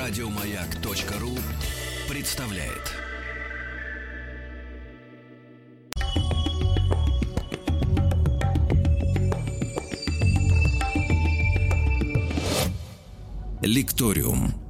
Радиомаяк.ру представляет. Лекториум.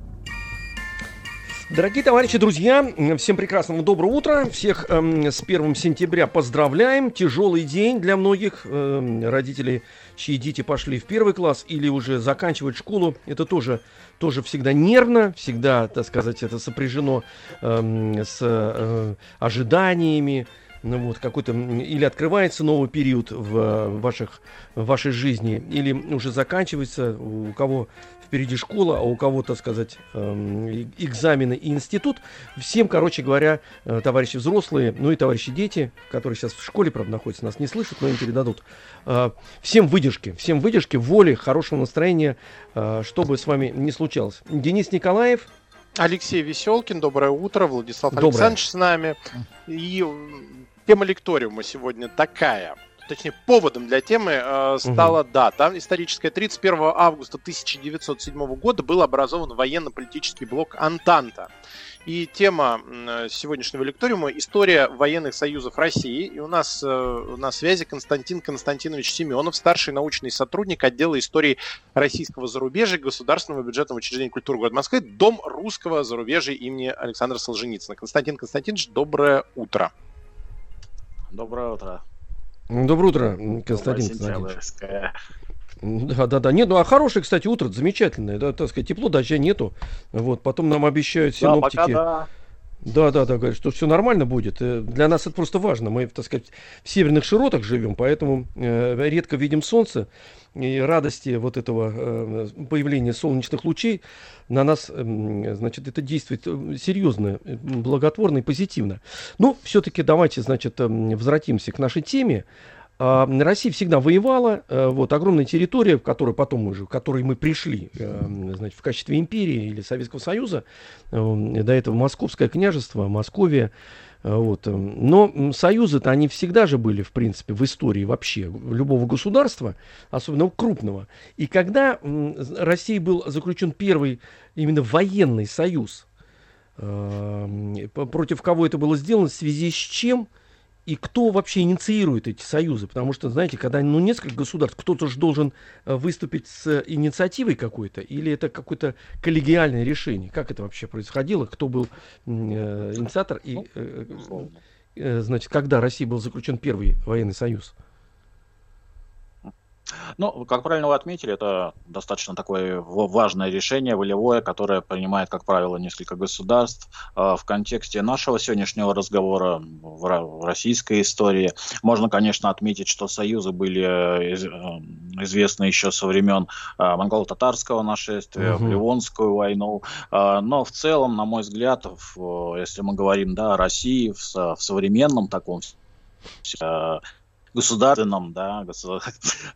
Дорогие товарищи, друзья, всем прекрасного доброго утра. Всех эм, с 1 сентября поздравляем. Тяжелый день для многих эм, родителей, чьи дети пошли в первый класс или уже заканчивают школу. Это тоже, тоже всегда нервно, всегда, так сказать, это сопряжено эм, с э, ожиданиями, вот какой-то или открывается новый период в ваших в вашей жизни, или уже заканчивается у кого впереди школа, а у кого-то, сказать, эм, экзамены и институт. Всем, короче говоря, э, товарищи взрослые, ну и товарищи дети, которые сейчас в школе, правда, находятся, нас не слышат, но им передадут. Э, всем выдержки, всем выдержки, воли, хорошего настроения, э, чтобы с вами не случалось. Денис Николаев, Алексей Веселкин, доброе утро, Владислав Доброе. Александрович с нами. И тема лекториума сегодня такая – точнее, поводом для темы э, стала угу. дата историческая. 31 августа 1907 года был образован военно-политический блок «Антанта». И тема сегодняшнего лекториума – история военных союзов России. И у нас э, на связи Константин Константинович Семенов, старший научный сотрудник отдела истории российского зарубежья Государственного бюджетного учреждения культуры города Москвы, Дом русского зарубежья имени Александра Солженицына. Константин Константинович, доброе утро. Доброе утро. Доброе утро, Константин Константинович. Да, да, да. Нет, ну а хорошее, кстати, утро замечательное. Да, так сказать, тепло, дождя нету. Вот, потом нам обещают синоптики. Да, пока да. Да, да, да, говорят, что все нормально будет. Э, для нас это просто важно. Мы, так сказать, в северных широтах живем, поэтому э, редко видим солнце. И радости вот этого э, появления солнечных лучей на нас, э, значит, это действует э, серьезно, благотворно и позитивно. Ну, все-таки давайте, значит, возвратимся к нашей теме. А, Россия всегда воевала, вот огромная территория, в которой потом уже, в которой мы пришли, значит, в качестве империи или Советского Союза, до этого Московское княжество, Московия, вот. Но союзы-то они всегда же были, в принципе, в истории вообще любого государства, особенно крупного. И когда России был заключен первый именно военный союз, против кого это было сделано, в связи с чем – и кто вообще инициирует эти союзы? Потому что, знаете, когда ну, несколько государств, кто-то же должен э, выступить с инициативой какой-то, или это какое-то коллегиальное решение? Как это вообще происходило? Кто был э, инициатор? И, э, э, значит, когда Россия был заключен первый военный союз? Ну, как правильно вы отметили, это достаточно такое важное решение, волевое, которое принимает, как правило, несколько государств. А, в контексте нашего сегодняшнего разговора в российской истории можно, конечно, отметить, что союзы были э, э, известны еще со времен а, монголо-татарского нашествия, угу. Ливонскую войну. А, но в целом, на мой взгляд, если мы говорим да, о России в современном таком государственном да,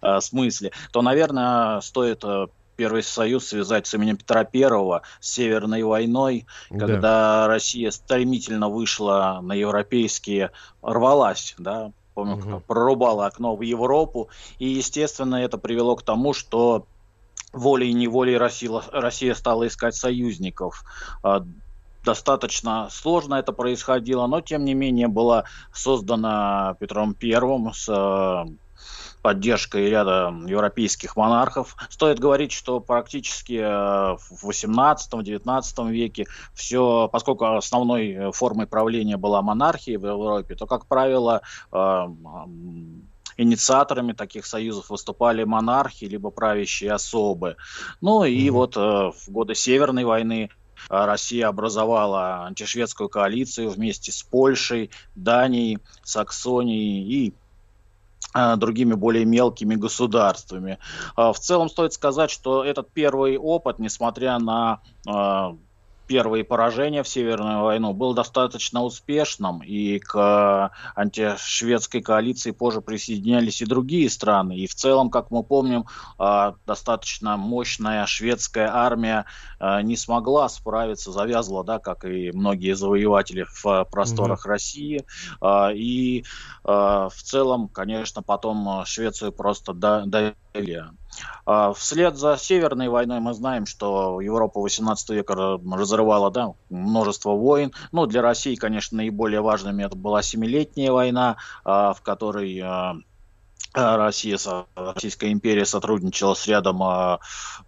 э, смысле, то, наверное, стоит э, Первый Союз связать с именем Петра Первого, с Северной войной, да. когда Россия стремительно вышла на европейские, рвалась, да, помню, угу. прорубала окно в Европу, и, естественно, это привело к тому, что волей-неволей Россия, Россия стала искать союзников. Достаточно сложно это происходило, но тем не менее была создана Петром Первым с э, поддержкой ряда европейских монархов. Стоит говорить, что практически э, в 18-19 веке все, поскольку основной формой правления была монархия в Европе, то, как правило, э, инициаторами таких союзов выступали монархи, либо правящие особы. Ну и mm-hmm. вот в годы Северной войны Россия образовала антишведскую коалицию вместе с Польшей, Данией, Саксонией и а, другими более мелкими государствами. А, в целом стоит сказать, что этот первый опыт, несмотря на первые поражения в Северную войну был достаточно успешным, и к антишведской коалиции позже присоединялись и другие страны. И в целом, как мы помним, а, достаточно мощная шведская армия а, не смогла справиться, завязла, да, как и многие завоеватели в просторах mm-hmm. России. И в целом, конечно, потом Швецию просто А, вслед за Северной войной мы знаем, что Европа 18 века разрывала да, множество войн. Ну, для России, конечно, наиболее важными это была Семилетняя война, а, в которой а, Россия, Российская империя сотрудничала с рядом э,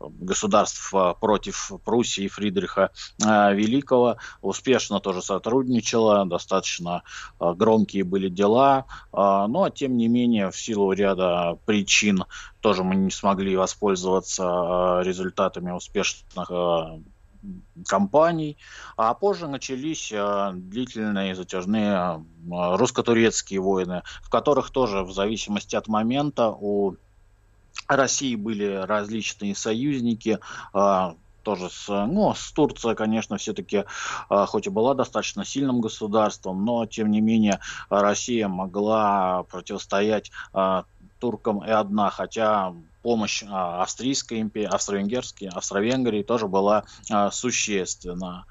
государств э, против Пруссии Фридриха э, Великого, успешно тоже сотрудничала, достаточно громкие были дела, но тем не менее в силу ряда причин тоже мы не смогли воспользоваться результатами успешных компаний, а позже начались э, длительные затяжные э, русско-турецкие войны, в которых тоже в зависимости от момента у России были различные союзники, э, тоже с, ну, с Турцией, конечно, все-таки, хоть и была достаточно сильным государством, но, тем не менее, Россия могла противостоять туркам и одна, хотя помощь а, австрийской империи, австро-венгерской, австро-венгрии тоже была а, существенна.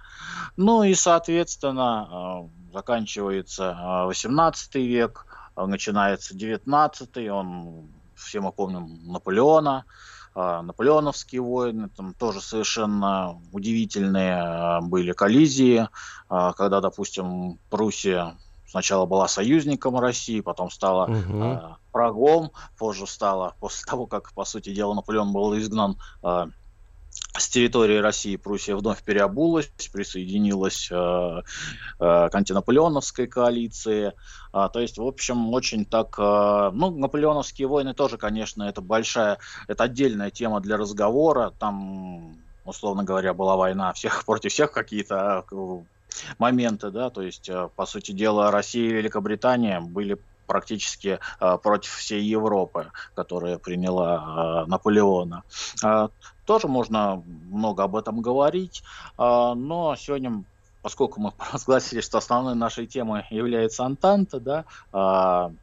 Ну и, соответственно, а, заканчивается 18 век, начинается 19 он, все мы помним Наполеона, наполеоновские войны, там тоже совершенно удивительные были коллизии, когда, допустим, Пруссия сначала была союзником России, потом стала угу. э, врагом, позже стала, после того, как, по сути дела, Наполеон был изгнан э, с территории России, Пруссия вновь переобулась, присоединилась э, э, к антинаполеоновской коалиции. А, то есть, в общем, очень так... Э, ну, наполеоновские войны тоже, конечно, это большая, это отдельная тема для разговора. Там условно говоря, была война всех против всех какие-то моменты, да, то есть, э, по сути дела, Россия и Великобритания были практически э, против всей Европы, которая приняла э, Наполеона. Э, тоже можно много об этом говорить, э, но сегодня поскольку мы разгласили, что основной нашей темой является Антанта, да, э,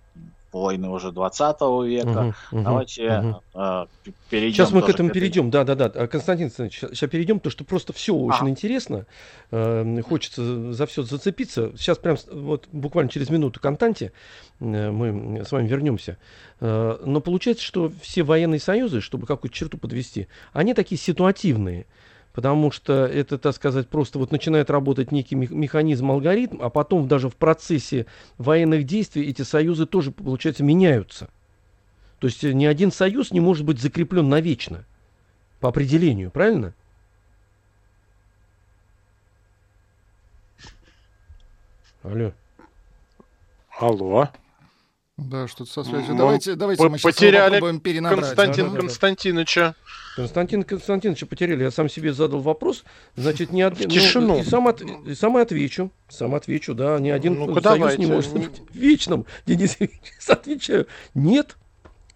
войны уже 20 века. Угу, Давайте угу. Э, перейдем. Сейчас мы к этому перейдем. Да, да, да. Константин Александрович, сейчас перейдем, потому что просто все очень а. интересно. Э, хочется за все зацепиться. Сейчас прям вот буквально через минуту к Антанте э, мы с вами вернемся. Э, но получается, что все военные союзы, чтобы какую-то черту подвести, они такие ситуативные потому что это, так сказать, просто вот начинает работать некий механизм, алгоритм, а потом даже в процессе военных действий эти союзы тоже, получается, меняются. То есть ни один союз не может быть закреплен навечно, по определению, правильно? Алло. Алло. Да, что-то со связью. Давайте, давайте мы сейчас потеряли перенабрать. Константин да, да, Константиновича. Константин Константиновича потеряли. Я сам себе задал вопрос. Значит, не один. В тишину. Ну, и, сам от, и сам отвечу. Сам отвечу, да. Ни один ну, союз давайте. не может быть вечным. Денис Ильич, отвечаю. Нет,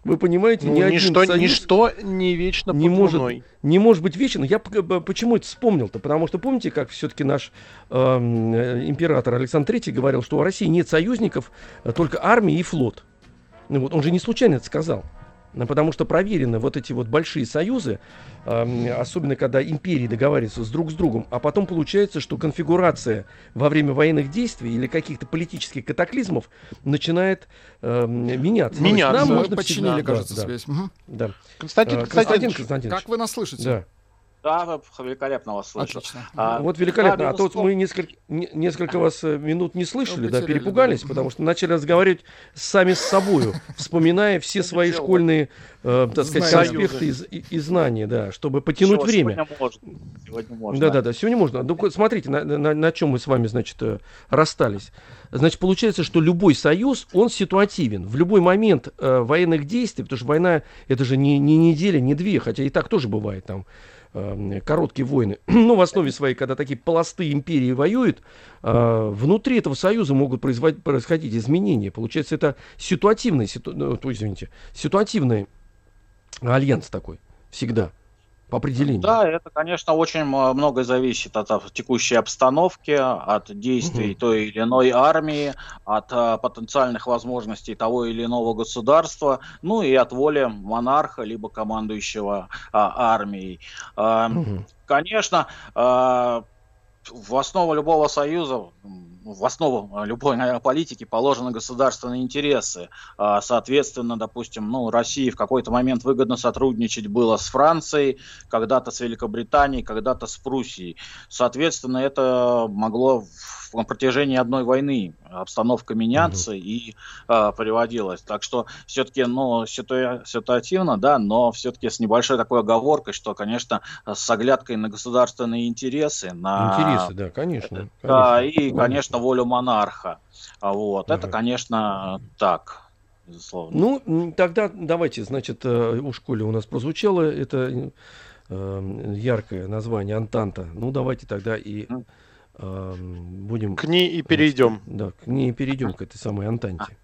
вы понимаете, ну, ни ничто, один союз ничто не вечно не может, не может быть вечно. Я почему это вспомнил-то? Потому что помните, как все-таки наш эм, э, император Александр III говорил, что у России нет союзников, а только армия и флот. Ну, вот он же не случайно это сказал. Ну, потому что проверены вот эти вот большие союзы, э, особенно когда империи договариваются с друг с другом, а потом получается, что конфигурация во время военных действий или каких-то политических катаклизмов начинает э, меняться. Меняться. Нам можно починили, всегда, кажется, да, связь. Да. Угу. да. Константин, Константин, Константин Константинович. Как вы нас слышите? Да. Да, великолепно вас слышу. А, вот великолепно. Да, а тут мы несколько, несколько вас э, минут не слышали, да, перепугались, да. потому что начали разговаривать сами с собой, вспоминая все свои школьные, э, так сказать, конспекты и, и знания, да, чтобы потянуть время. Сегодня можно. Да, да, да, сегодня можно. Ну, смотрите, на, на, на чем мы с вами, значит, э, расстались. Значит, получается, что любой союз, он ситуативен. В любой момент э, военных действий, потому что война, это же не, не неделя, не две, хотя и так тоже бывает там Эм, короткие войны, ну, в основе своей, когда такие пласты империи воюют, э, внутри этого союза могут происходить изменения. Получается, это ситуативный, ситу, ну, извините, ситуативный альянс такой, всегда по определению. Да, это, конечно, очень многое зависит от текущей обстановки, от действий угу. той или иной армии, от а, потенциальных возможностей того или иного государства, ну и от воли монарха либо командующего а, армией. А, угу. Конечно, а, в основу любого союза, в основу любой, наверное, политики положены государственные интересы. А, соответственно, допустим, ну, России в какой-то момент выгодно сотрудничать было с Францией, когда-то с Великобританией, когда-то с Пруссией. Соответственно, это могло на протяжении одной войны обстановка меняться угу. и э, приводилась. Так что все-таки, ну, ситуа- ситуативно, да, но все-таки с небольшой такой оговоркой, что, конечно, с оглядкой на государственные интересы, на... Интересы, да, конечно. Да, и, конечно, волю монарха. А вот, это, конечно, так. Безусловно. Ну, тогда давайте, значит, э, у школе у нас прозвучало это э, яркое название Антанта. Ну, давайте тогда и будем... К ней и перейдем. Да, к ней и перейдем, к этой самой Антанте.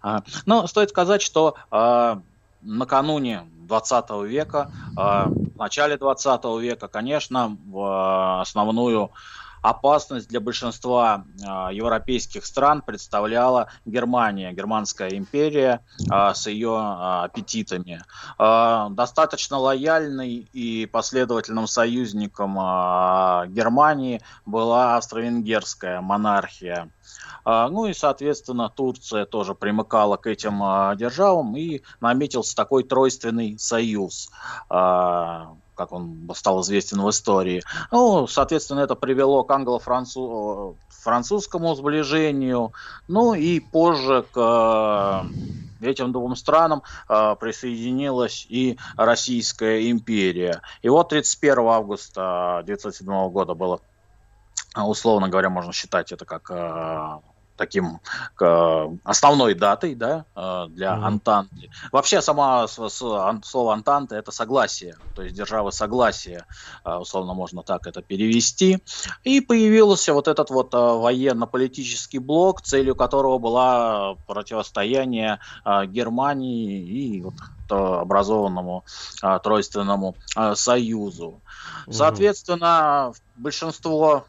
А, ну, стоит сказать, что а, накануне 20 века, а, в начале 20 века, конечно, в а, основную опасность для большинства э, европейских стран представляла Германия, Германская империя э, с ее э, аппетитами. Э, достаточно лояльной и последовательным союзником э, Германии была австро-венгерская монархия. Ну и, соответственно, Турция тоже примыкала к этим державам и наметился такой тройственный союз как он стал известен в истории. Ну, соответственно, это привело к англо-французскому сближению, ну и позже к э, этим двум странам э, присоединилась и Российская империя. И вот 31 августа 1907 года было условно говоря, можно считать это как э, таким основной датой да, э, для mm-hmm. Антанты. Вообще сама слово Антанта это согласие, то есть держава согласия, э, условно можно так это перевести. И появился вот этот вот э, военно-политический блок, целью которого была противостояние Германии и вот образованному тройственному союзу. Соответственно, большинство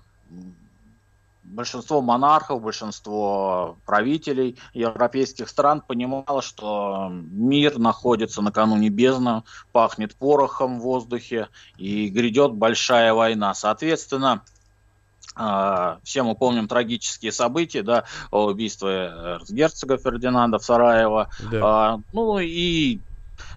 большинство монархов, большинство правителей европейских стран понимало, что мир находится накануне бездны, пахнет порохом в воздухе и грядет большая война. Соответственно, а, все мы помним трагические события, да, убийство герцога Фердинанда в Сараево. Да. А, ну и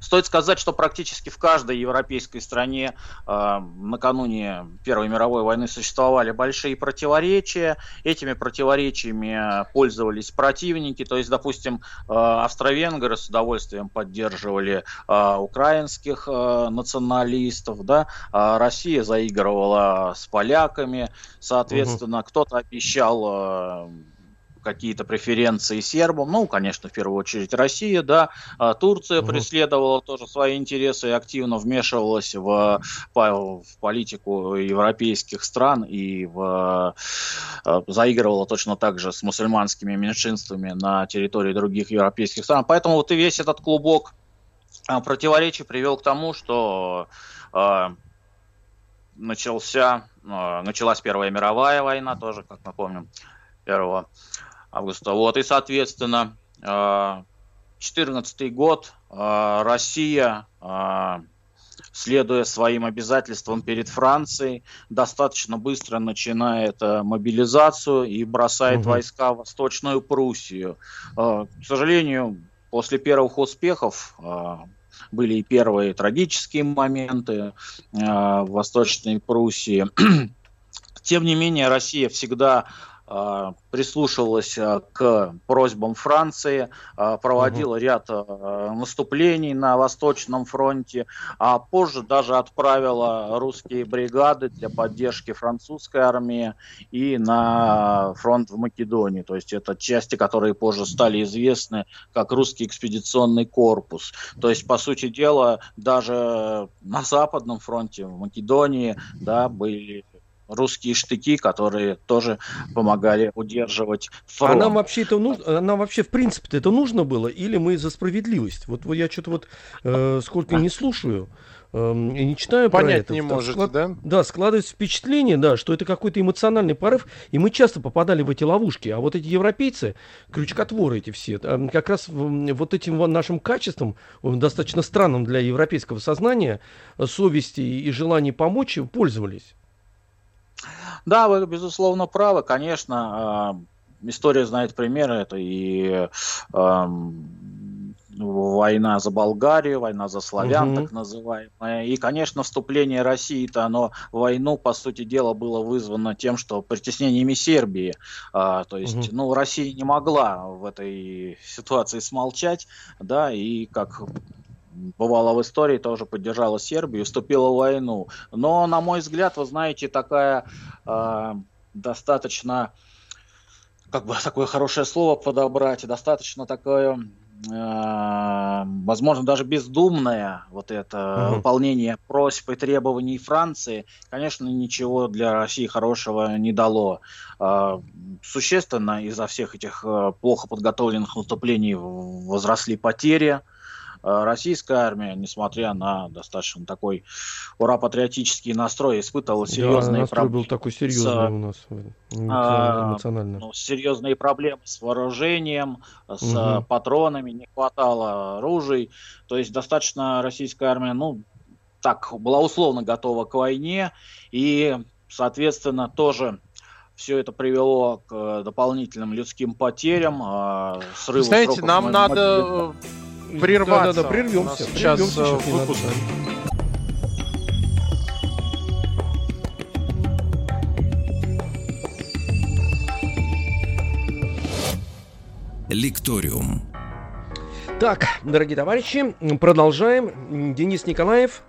Стоит сказать, что практически в каждой европейской стране э, накануне Первой мировой войны существовали большие противоречия. Этими противоречиями пользовались противники. То есть, допустим, э, австро-венгры с удовольствием поддерживали э, украинских э, националистов. Да? А Россия заигрывала с поляками. Соответственно, угу. кто-то обещал... Э, какие-то преференции сербам, ну, конечно, в первую очередь Россия, да, а Турция угу. преследовала тоже свои интересы и активно вмешивалась в, в политику европейских стран и в, э, заигрывала точно так же с мусульманскими меньшинствами на территории других европейских стран. Поэтому вот и весь этот клубок э, противоречий привел к тому, что э, начался, началась Первая мировая война, тоже, как мы помним, 1 августа. Вот, и, соответственно, 2014 э, год э, Россия, э, следуя своим обязательствам перед Францией, достаточно быстро начинает мобилизацию и бросает угу. войска в Восточную Пруссию. К сожалению, после первых успехов были и первые трагические моменты в Восточной Пруссии. Тем не менее, Россия всегда а, прислушивалась а, к просьбам Франции, а, проводила угу. ряд наступлений на Восточном фронте, а позже даже отправила русские бригады для поддержки французской армии и на фронт в Македонии. То есть это части, которые позже стали известны как русский экспедиционный корпус. То есть, по сути дела, даже на Западном фронте, в Македонии, да, были русские штыки, которые тоже помогали удерживать фронт. А нам вообще это нужно, нам вообще в принципе это нужно было, или мы за справедливость? Вот я что-то вот э, сколько не слушаю э, и не читаю Понять про это. не можете, склад... да? Да, складывается впечатление, да, что это какой-то эмоциональный порыв, и мы часто попадали в эти ловушки. А вот эти европейцы, крючкотворы эти все, как раз вот этим нашим качеством, достаточно странным для европейского сознания, совести и желания помочь, пользовались. Да, вы, безусловно, правы. Конечно, э, история знает примеры. Это и война за Болгарию, война за славян, угу. так называемая. И, конечно, вступление России-то, оно войну, по сути дела, было вызвано тем, что притеснениями Сербии. А, то есть, угу. ну, Россия не могла в этой ситуации смолчать, да, и как бывало в истории, тоже поддержала Сербию, вступила в войну. Но, на мой взгляд, вы знаете, такая э, достаточно, как бы такое хорошее слово подобрать, достаточно такое Э, возможно, даже бездумное вот это угу. выполнение просьб и требований Франции, конечно, ничего для России хорошего не дало. Э, существенно из-за всех этих э, плохо подготовленных наступлений возросли потери. Э, российская армия, несмотря на достаточно такой ура-патриотический настрой, испытывала серьезные да, проблемы. был такой серьезный с, у нас а, эмоционально. Ну, серьезные проблемы с вооружением, с угу. патронами, не хватало оружий. То есть достаточно российская армия, ну, так, была условно готова к войне, и, соответственно, тоже все это привело к дополнительным людским потерям, а, срыву Знаете, нам надо прерваться. Да, да, да, прервемся. Сейчас, прервемся, сейчас э, выпуск. Лекториум. Так, дорогие товарищи, продолжаем. Денис Николаев.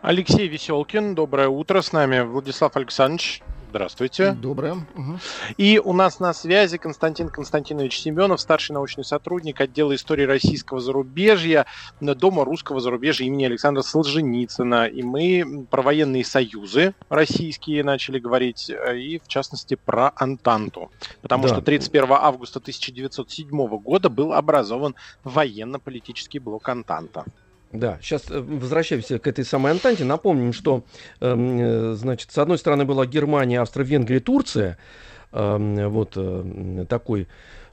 Алексей Веселкин, доброе утро. С нами Владислав Александрович. Здравствуйте. Доброе. Угу. И у нас на связи Константин Константинович Семенов, старший научный сотрудник отдела истории российского зарубежья Дома русского зарубежья имени Александра Солженицына. И мы про военные союзы российские начали говорить, э, и в частности про Антанту. Потому да. что 31 августа 1907 года был образован военно-политический блок Антанта. Да, сейчас э, возвращаемся к этой самой Антанте. Напомним, что, эм, э, значит, с одной стороны была Германия, Австро-Венгрия, Турция, э, вот э, такой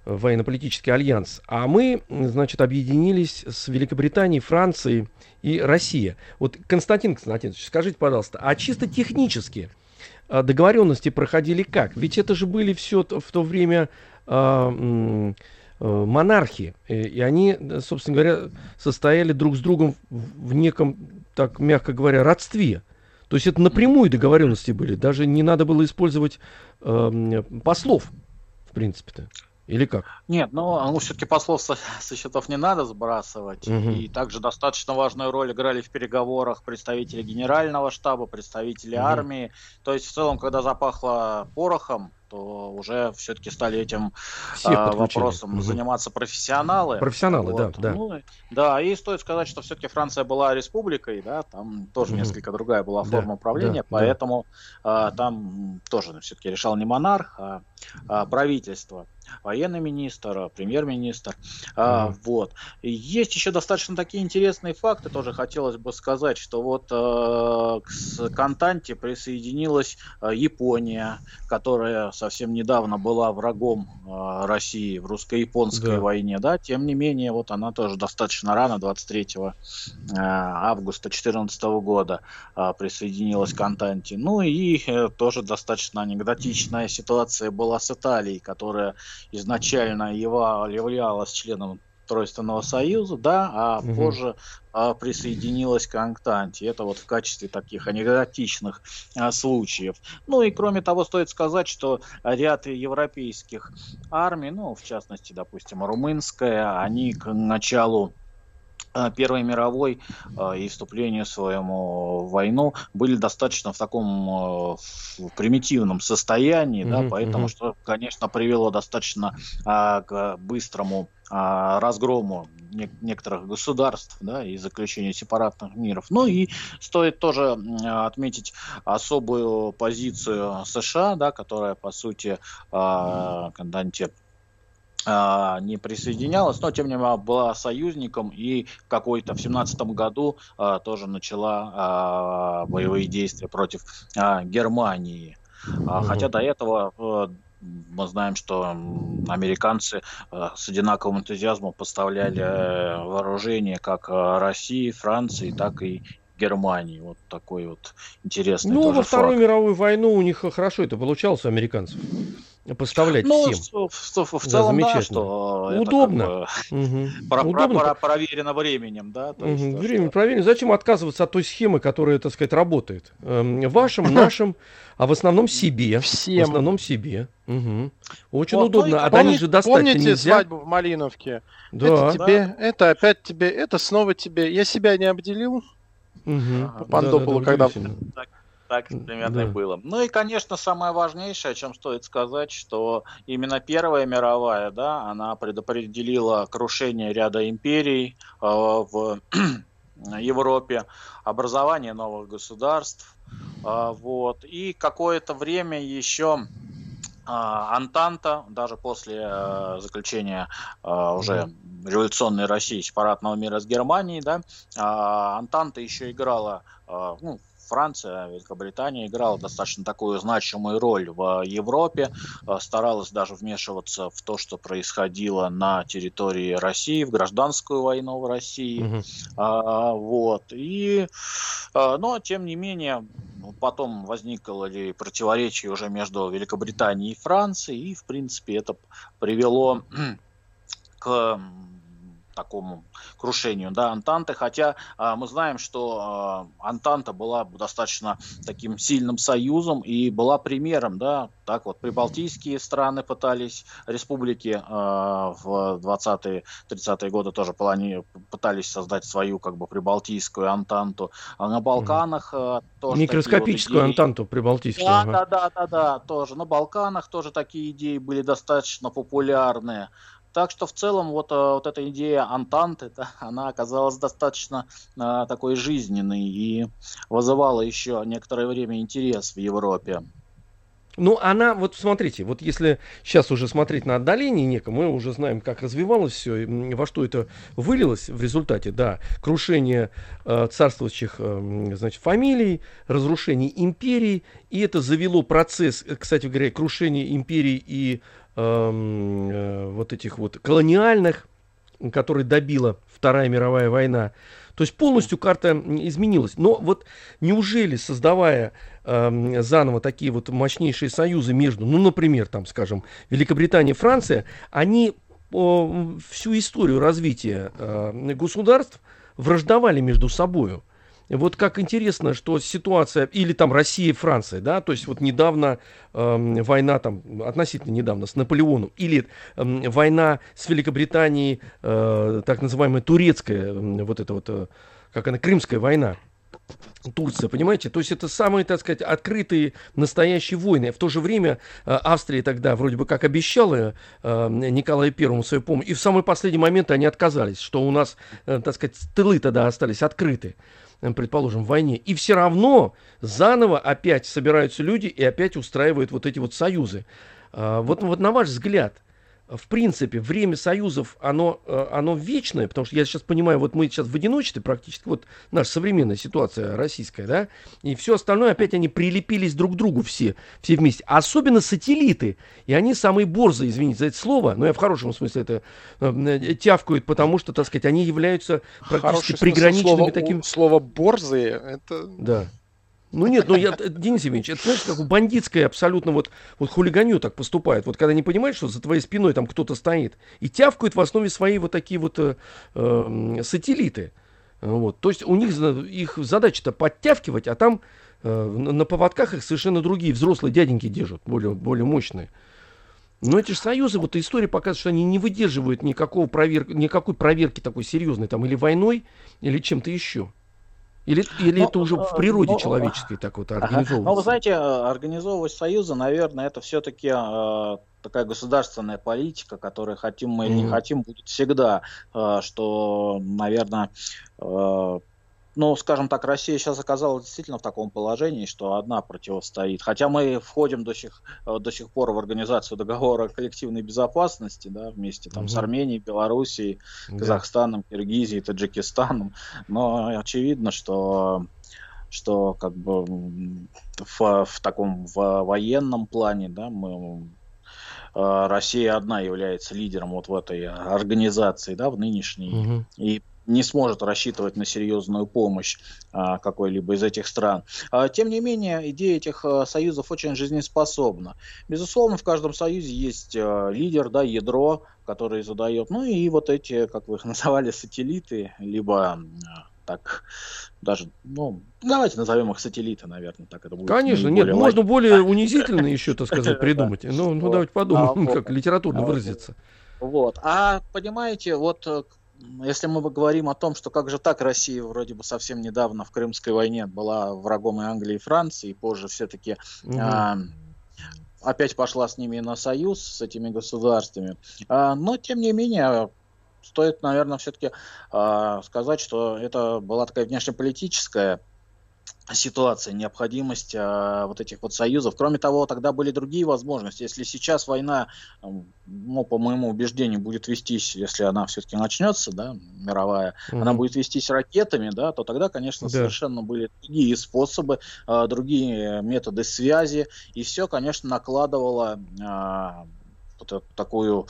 военно-политический альянс, а мы, значит, объединились с Великобританией, Францией и Россией. Вот, Константин Константинович, скажите, пожалуйста, а чисто технически договоренности проходили как? Ведь это же были все в то время... Э, Э, монархи. И они, собственно говоря, состояли друг с другом в неком, так мягко говоря, родстве. То есть это напрямую договоренности были. Даже не надо было использовать э, послов, в принципе-то. Или как? Нет, ну, ну все-таки послов со, со счетов не надо сбрасывать. Угу. И также достаточно важную роль играли в переговорах представители генерального штаба, представители угу. армии. То есть в целом, когда запахло порохом, то уже все-таки стали этим а, вопросом угу. заниматься профессионалы. Профессионалы, вот. да, да. Ну, да, и стоит сказать, что все-таки Франция была республикой, да, там тоже угу. несколько другая была форма да, управления, да, поэтому да. А, там тоже все-таки решал не монарх, а, а правительство военный министр, премьер-министр. Mm-hmm. А, вот. Есть еще достаточно такие интересные факты, тоже хотелось бы сказать, что вот э, к Кантанте присоединилась э, Япония, которая совсем недавно была врагом э, России в русско-японской да. войне, да, тем не менее, вот она тоже достаточно рано, 23 э, августа 2014 года э, присоединилась к Антанте. Ну и э, тоже достаточно анекдотичная ситуация была с Италией, которая изначально являлась членом Тройственного союза, да, а угу. позже а, присоединилась к Антанте. Это вот в качестве таких анекдотичных а, случаев. Ну и кроме того, стоит сказать, что ряд европейских армий, ну, в частности, допустим, румынская, они к началу Первой мировой а, и вступлению своему в войну были достаточно в таком а, в примитивном состоянии, mm-hmm, да, поэтому mm-hmm. что, конечно, привело достаточно к быстрому разгрому некоторых государств да, и заключению сепаратных миров. Ну и стоит тоже отметить особую позицию США, да, которая, по сути, а, не присоединялась, но тем не менее была союзником и какой-то в семнадцатом году а, тоже начала а, боевые действия против а, Германии. А, хотя до этого а, мы знаем, что американцы а, с одинаковым энтузиазмом поставляли вооружение как России, Франции, так и Германии. Вот такой вот интересный Ну, во Вторую факт. мировую войну у них хорошо это получалось у американцев поставлять ну, всем. В, в, в целом, да, что удобно, как бы угу. про, удобно. Про, про, проверено временем, да. То угу. Время что... проверено. Зачем отказываться от той схемы, которая, так сказать, работает? Эм, вашим, нашим, а в основном себе. Всем. В основном себе. Угу. Очень вот, удобно. Ну, а помни, же достать Помните нельзя. свадьбу в Малиновке? Да. Это тебе, да. это опять тебе, это снова тебе. Я себя не обделил. Угу. Пандопулу, да, да, когда... Так, так примерно да. и было. Ну и, конечно, самое важнейшее, о чем стоит сказать, что именно Первая мировая, да, она предопределила крушение ряда империй э, в Европе, образование новых государств, э, вот, и какое-то время еще а, Антанта, даже после э, заключения э, уже революционной России, сепаратного мира с Германией, да, э, Антанта еще играла э, ну, Франция, Великобритания играла достаточно такую значимую роль в Европе, э, старалась даже вмешиваться в то, что происходило на территории России, в гражданскую войну в России. Угу. А, вот. И, а, но, тем не менее, потом возникло ли противоречие уже между Великобританией и Францией, и, в принципе, это привело к такому крушению да, Антанты, хотя э, мы знаем, что э, Антанта была достаточно таким сильным союзом и была примером, да, так вот, прибалтийские страны пытались, республики э, в 20-30-е годы тоже плани, пытались создать свою как бы прибалтийскую Антанту, а на Балканах э, тоже Микроскопическую вот идеи... Антанту прибалтийскую. Да, ага. да, да, да, да, тоже. На Балканах тоже такие идеи были достаточно популярные. Так что в целом вот, э, вот эта идея Антанты, да, она оказалась достаточно э, такой жизненной и вызывала еще некоторое время интерес в Европе. Ну, она, вот смотрите, вот если сейчас уже смотреть на отдаление некое, мы уже знаем, как развивалось все, во что это вылилось в результате, да, крушение э, царствующих, э, значит, фамилий, разрушение империй, и это завело процесс, э, кстати говоря, крушения империй и э, вот этих вот колониальных, которые добила Вторая мировая война. То есть полностью карта изменилась. Но вот неужели, создавая э, заново такие вот мощнейшие союзы между, ну, например, там, скажем, Великобритания и Франция, они э, всю историю развития э, государств враждовали между собой. Вот как интересно, что ситуация, или там Россия и Франция, да, то есть вот недавно э, война там, относительно недавно с Наполеоном, или э, война с Великобританией, э, так называемая турецкая, э, вот эта вот, э, как она, Крымская война, Турция, понимаете? То есть это самые, так сказать, открытые настоящие войны. В то же время э, Австрия тогда вроде бы как обещала э, Николаю Первому свою помощь, и в самый последний момент они отказались, что у нас, э, так сказать, тылы тогда остались открыты предположим, в войне. И все равно заново опять собираются люди и опять устраивают вот эти вот союзы. А, вот, вот на ваш взгляд, в принципе, время союзов, оно, э, оно вечное, потому что я сейчас понимаю, вот мы сейчас в одиночестве практически, вот наша современная ситуация российская, да, и все остальное опять они прилепились друг к другу все, все вместе. особенно сателлиты, и они самые борзые, извините за это слово, но я в хорошем смысле это э, тявкают, потому что, так сказать, они являются практически Хороший приграничными слова, таким... Слово борзые, это... Да. Ну нет, ну я, Денис Евгеньевич, это знаешь, как бандитское абсолютно вот, вот хулиганью так поступает. Вот когда не понимаешь, что за твоей спиной там кто-то стоит, и тявкают в основе своей вот такие вот э, э, сателлиты. Вот. То есть у них их задача-то подтявкивать, а там э, на поводках их совершенно другие взрослые дяденьки держат, более, более мощные. Но эти же союзы, вот история показывает, что они не выдерживают никакого провер... никакой проверки такой серьезной, там, или войной, или чем-то еще. Или, или ну, это уже в природе но, ну, человеческой так вот организовывается? Ага. Ну, вы знаете, организовывать союзы, наверное, это все-таки э, такая государственная политика, которую хотим мы или mm-hmm. не хотим, будет всегда. Э, что, наверное, э, ну, скажем так, Россия сейчас оказалась действительно в таком положении, что одна противостоит. Хотя мы входим до сих, э, до сих пор в организацию договора коллективной безопасности, да, вместе там угу. с Арменией, Белоруссией, да. Казахстаном, Киргизией, Таджикистаном. Но очевидно, что что как бы в, в таком в военном плане, да, мы э, Россия одна является лидером вот в этой организации, да, в нынешней. Угу. И не сможет рассчитывать на серьезную помощь а, какой-либо из этих стран. А, тем не менее, идея этих а, союзов очень жизнеспособна. Безусловно, в каждом союзе есть лидер, да, ядро, который задает, ну и вот эти, как вы их называли, сателлиты, либо так даже, ну, давайте назовем их сателлиты, наверное, так это будет. Конечно, нет, более можно более унизительно еще, так сказать, придумать. Ну, ну давайте подумаем, как литературно выразиться. Вот. А понимаете, вот э, если мы говорим о том, что как же так Россия вроде бы совсем недавно в Крымской войне была врагом и Англии, и Франции, и позже все-таки угу. а, опять пошла с ними на союз, с этими государствами. А, но, тем не менее, стоит, наверное, все-таки а, сказать, что это была такая внешнеполитическая ситуация, необходимость а, вот этих вот союзов. Кроме того, тогда были другие возможности. Если сейчас война, ну, по моему убеждению, будет вестись, если она все-таки начнется, да, мировая, mm-hmm. она будет вестись ракетами, да, то тогда, конечно, да. совершенно были другие способы, а, другие методы связи, и все, конечно, накладывало а, такую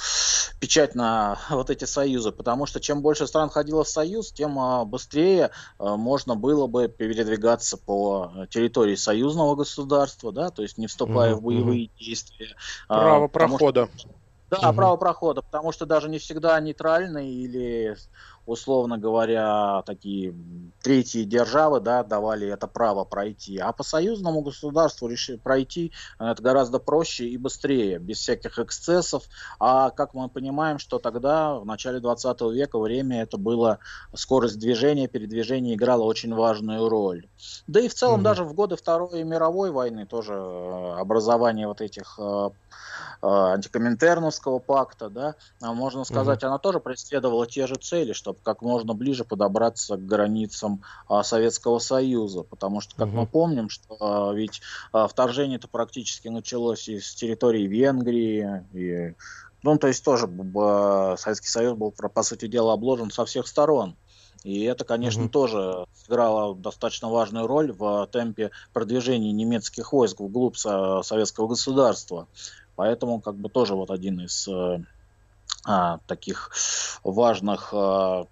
печать на вот эти союзы, потому что чем больше стран входило в союз, тем а, быстрее а, можно было бы передвигаться по территории союзного государства, да, то есть не вступая mm-hmm. в боевые действия. А, Право прохода. Что, да, угу. право прохода, потому что даже не всегда нейтральные или условно говоря, такие третьи державы да, давали это право пройти. А по союзному государству решили пройти это гораздо проще и быстрее, без всяких эксцессов. А как мы понимаем, что тогда, в начале 20 века, время это было, скорость движения, передвижения играла очень важную роль. Да и в целом mm даже в годы Второй мировой войны тоже э, образование вот этих э, э, антикоминтерновского пакта, да, можно сказать, mm она тоже преследовала те же цели, чтобы как можно ближе подобраться к границам а, Советского Союза, потому что, как угу. мы помним, что а, ведь а, вторжение это практически началось из территории Венгрии и ну, то есть тоже Советский Союз был, по сути дела, обложен со всех сторон. И это, конечно, угу. тоже сыграло достаточно важную роль в темпе продвижения немецких войск вглубь советского государства. Поэтому, как бы, тоже вот один из э, а, таких важных а,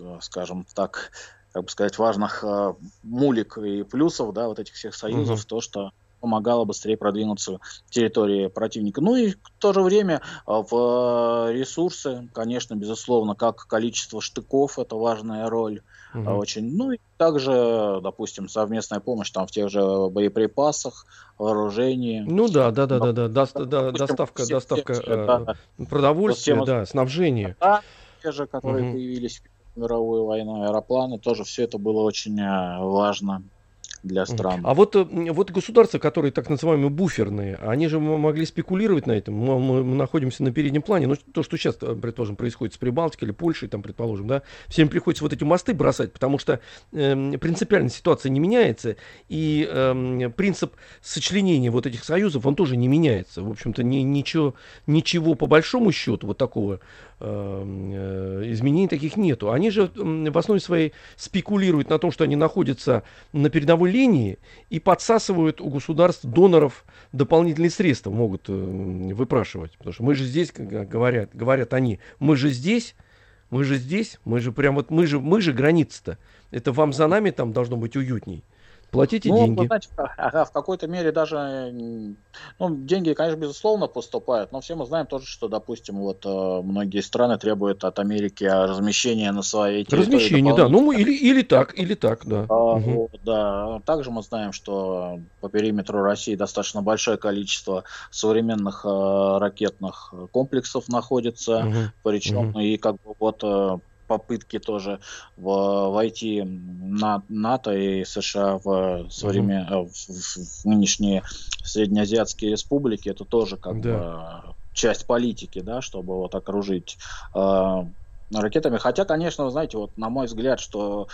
Э, скажем так, как бы сказать, важных э, мулик и плюсов, да, вот этих всех союзов, угу. то, что помогало быстрее продвинуться в территории противника. Ну и в то же время э, в ресурсы, конечно, безусловно, как количество штыков, это важная роль угу. очень. Ну и также, допустим, совместная помощь там в тех же боеприпасах, вооружении. Ну да, да, да, да, да, да, да доставка, доставка э, продовольствия, да, снабжение. Да, те же, которые угу. появились мировую войну, аэропланы, тоже все это было очень э, важно для стран. А вот, э, вот государства, которые так называемые буферные, они же могли спекулировать на этом. Мы, мы, мы находимся на переднем плане. Ну, то, что сейчас, э, предположим, происходит с Прибалтикой или Польшей, там, предположим, да, всем приходится вот эти мосты бросать, потому что э, принципиально ситуация не меняется, и э, принцип сочленения вот этих союзов, он тоже не меняется. В общем-то, ни, ничего, ничего по большому счету вот такого Эм, изменений таких нету. Они же в основе своей спекулируют на том, что они находятся на передовой линии и подсасывают у государств доноров дополнительные средства, могут э, выпрашивать. Потому что мы же здесь, говорят, говорят они, мы же здесь, мы же здесь, мы же прям вот, мы же, мы же граница-то. Это вам за нами там должно быть уютней. Платите ну, деньги. знаете, ага, в какой-то мере даже, ну, деньги, конечно, безусловно поступают, но все мы знаем тоже, что, допустим, вот э, многие страны требуют от Америки размещения на своей территории. Размещение, да, ну, или, или так, или так, да. А, угу. вот, да. Также мы знаем, что по периметру России достаточно большое количество современных э, ракетных комплексов находится, угу. причем угу. и как бы вот э, попытки тоже в, войти на НАТО и США в, современ... mm-hmm. в, в нынешние среднеазиатские республики, это тоже как да. бы часть политики, да, чтобы вот окружить э, ракетами. Хотя, конечно, вы знаете, вот на мой взгляд, что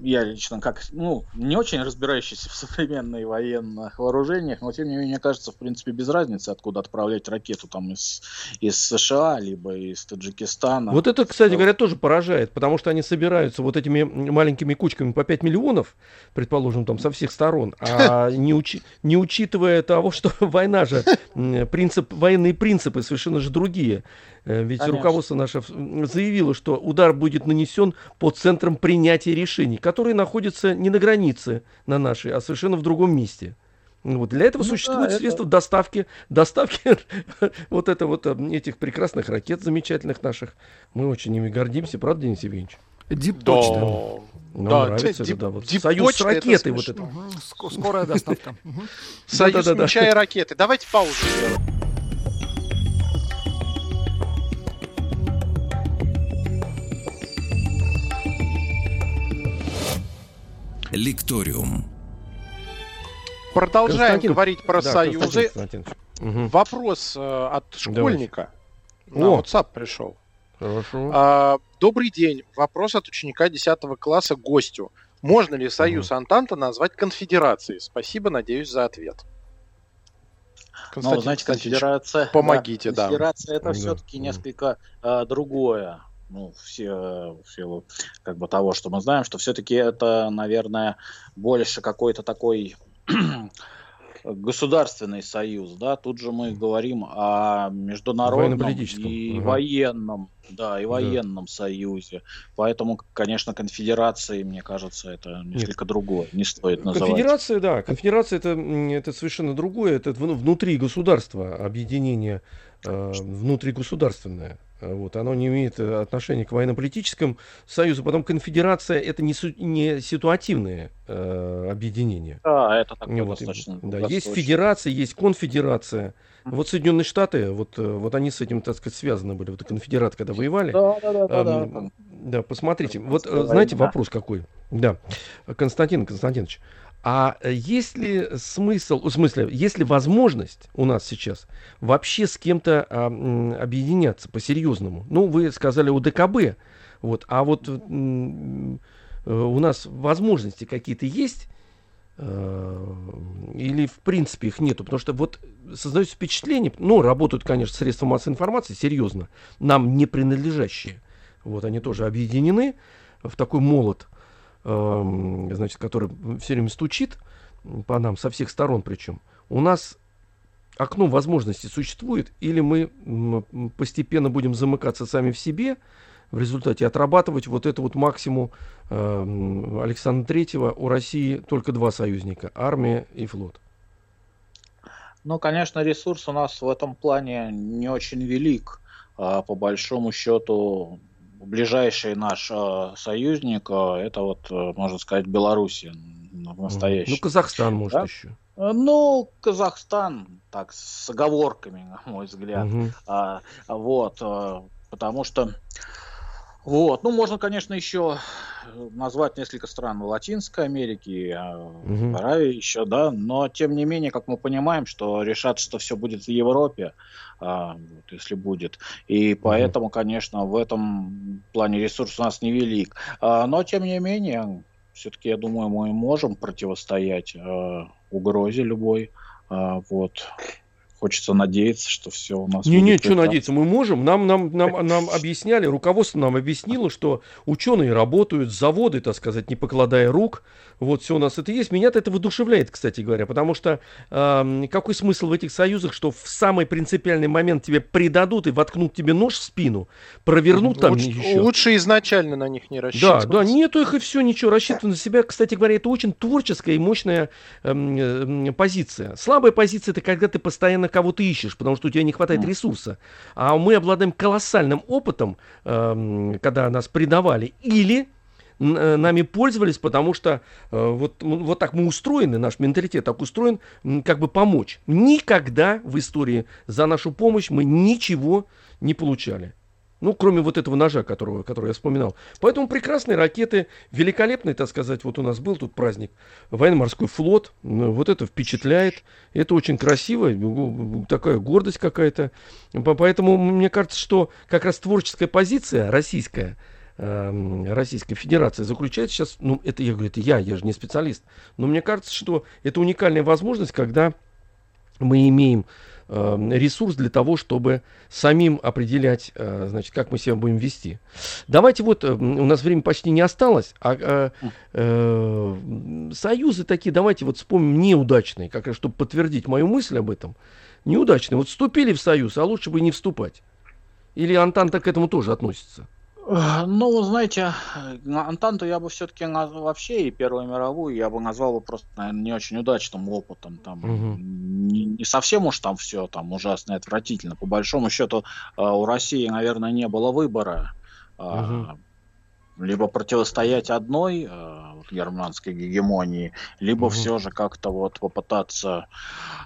я лично как, ну, не очень разбирающийся в современных военных вооружениях, но тем не менее, мне кажется, в принципе, без разницы, откуда отправлять ракету там из, из США, либо из Таджикистана. Вот это, кстати говоря, тоже поражает, потому что они собираются вот этими маленькими кучками по 5 миллионов, предположим, там со всех сторон, а не, учи, не учитывая того, что война же, принцип, военные принципы совершенно же другие. Э, ведь Конечно. руководство наше заявило, что удар будет нанесен по центрам принятия решений, которые находятся не на границе на нашей, а совершенно в другом месте. Вот для этого ну, существуют да, средства это... доставки, доставки вот это вот э, этих прекрасных ракет замечательных наших. Мы очень ими гордимся, правда, Денис Евгеньевич? Диппочта. Нам да, нравится, дип, да, вот союз с ракетой вот это. Угу, скорая доставка. Союз меча и ракеты. Давайте паузу сделаем. Лекториум. Продолжаем говорить про да, союзы. Угу. Вопрос э, от школьника. Давайте. На О. WhatsApp пришел. Хорошо. А, добрый день. Вопрос от ученика 10 класса гостю. Можно ли союз угу. Антанта назвать конфедерацией? Спасибо, надеюсь, за ответ. Ну, знаете, конфедерация... Помогите, да. Конфедерация это да. все-таки да. несколько а, другое. Ну, все, все как бы того, что мы знаем, что все-таки это, наверное, больше какой-то такой государственный союз, да, тут же мы говорим о международном и ага. военном, да, и военном да. союзе. Поэтому, конечно, конфедерации, мне кажется, это несколько Нет. другое, не стоит называть. Конфедерация, да, конфедерация это, это совершенно другое, это внутри государства объединение э, внутригосударственное. Вот, оно не имеет э, отношения к военно-политическому союзу. Потом конфедерация это не, су- не ситуативное э, объединение. Да, это такое вот, достаточно. Да, есть федерация, есть конфедерация. Вот Соединенные Штаты, вот, э, вот они с этим, так сказать, связаны были. Вот конфедерат, когда воевали. Да, да, да, да, да. Да, посмотрите. Вот э, знаете, вопрос какой? Да. Константин Константинович, а есть ли смысл, в смысле, есть ли возможность у нас сейчас вообще с кем-то а, объединяться по-серьезному? Ну, вы сказали о ДКБ, вот, а вот м, э, у нас возможности какие-то есть? Э, или в принципе их нету, потому что вот создается впечатление, ну, работают, конечно, средства массовой информации, серьезно, нам не принадлежащие. Вот они тоже объединены в такой молот, Эм, значит, который все время стучит по нам со всех сторон причем, у нас окно возможностей существует, или мы постепенно будем замыкаться сами в себе, в результате отрабатывать вот это вот максимум э, Александра Третьего у России только два союзника, армия и флот. Ну, конечно, ресурс у нас в этом плане не очень велик. А по большому счету ближайший наш э, союзник, э, это вот, э, можно сказать, Белоруссия настоящий. Ну, Казахстан, может, да? еще. Э, ну, Казахстан, так, с оговорками, на мой взгляд. Угу. А, вот, а, потому что, вот, ну, можно, конечно, еще назвать несколько стран Латинской Америке, угу. Аравии еще, да, но тем не менее, как мы понимаем, что решат, что все будет в Европе, а, если будет. И поэтому, угу. конечно, в этом плане ресурс у нас невелик. А, но тем не менее, все-таки, я думаю, мы можем противостоять а, угрозе любой. А, вот хочется надеяться, что все у нас. Не, не, что надеяться, мы можем. Нам, нам, нам, нам объясняли, руководство нам объяснило, что ученые работают, заводы, так сказать, не покладая рук. Вот все у нас это есть. Меня это воодушевляет, кстати говоря, потому что э, какой смысл в этих союзах, что в самый принципиальный момент тебе предадут и воткнут тебе нож в спину, провернут там лучше, еще. Лучше изначально на них не рассчитывать. Да, да, нету их и все, ничего, рассчитывать на себя. Кстати говоря, это очень творческая и мощная э, э, позиция. Слабая позиция это когда ты постоянно постоянно кого-то ищешь, потому что у тебя не хватает ресурса. А мы обладаем колоссальным опытом, э, когда нас предавали, или э, нами пользовались, потому что э, вот, вот так мы устроены, наш менталитет так устроен, как бы помочь. Никогда в истории за нашу помощь мы ничего не получали. Ну, кроме вот этого ножа, которого, который я вспоминал. Поэтому прекрасные ракеты, великолепный, так сказать, вот у нас был тут праздник, военно-морской флот, ну, вот это впечатляет, это очень красиво, такая гордость какая-то. Поэтому мне кажется, что как раз творческая позиция российская, эм, Российской Федерации заключается сейчас, ну, это я говорю, это я, я же не специалист, но мне кажется, что это уникальная возможность, когда мы имеем ресурс для того, чтобы самим определять, э, значит, как мы себя будем вести. Давайте вот, э, у нас время почти не осталось, а э, союзы такие, давайте вот вспомним неудачные, как раз, чтобы подтвердить мою мысль об этом. Неудачные. Вот вступили в союз, а лучше бы не вступать. Или Антанта к этому тоже относится? Ну, знаете, Антанту я бы все-таки вообще и Первую мировую я бы назвал бы просто, наверное, не очень удачным опытом. Там угу. не, не совсем уж там все там ужасно и отвратительно. По большому счету у России, наверное, не было выбора. Угу либо противостоять одной э, германской гегемонии, либо угу. все же как-то вот попытаться.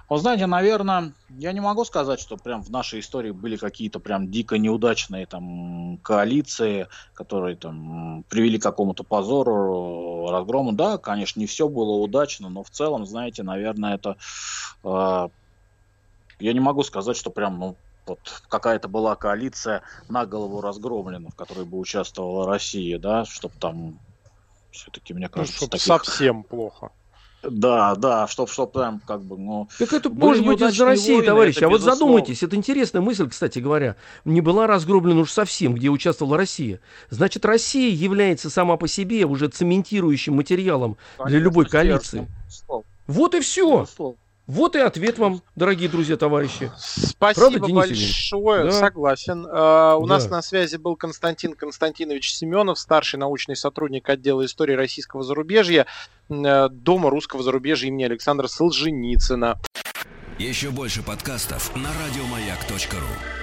Вот знаете, наверное, я не могу сказать, что прям в нашей истории были какие-то прям дико неудачные там коалиции, которые там привели к какому-то позору, разгрому. Да, конечно, не все было удачно, но в целом, знаете, наверное, это э, я не могу сказать, что прям ну вот какая-то была коалиция на голову разгромлена, в которой бы участвовала Россия, да, чтобы там все-таки, мне ну, кажется, ну, таких... совсем плохо. Да, да, чтоб, чтоб там как бы, ну... Так это может быть из-за России, войны, товарищи. А вот задумайтесь, это интересная мысль, кстати говоря. Не была разгромлена уж совсем, где участвовала Россия. Значит, Россия является сама по себе уже цементирующим материалом Конечно, для любой коалиции. Вот и все. Безусловно. Вот и ответ вам, дорогие друзья, товарищи. Спасибо Правда, большое, да. согласен. Uh, у да. нас на связи был Константин Константинович Семенов, старший научный сотрудник отдела истории российского зарубежья uh, Дома русского зарубежья имени Александра Солженицына. Еще больше подкастов на радиомаяк.ру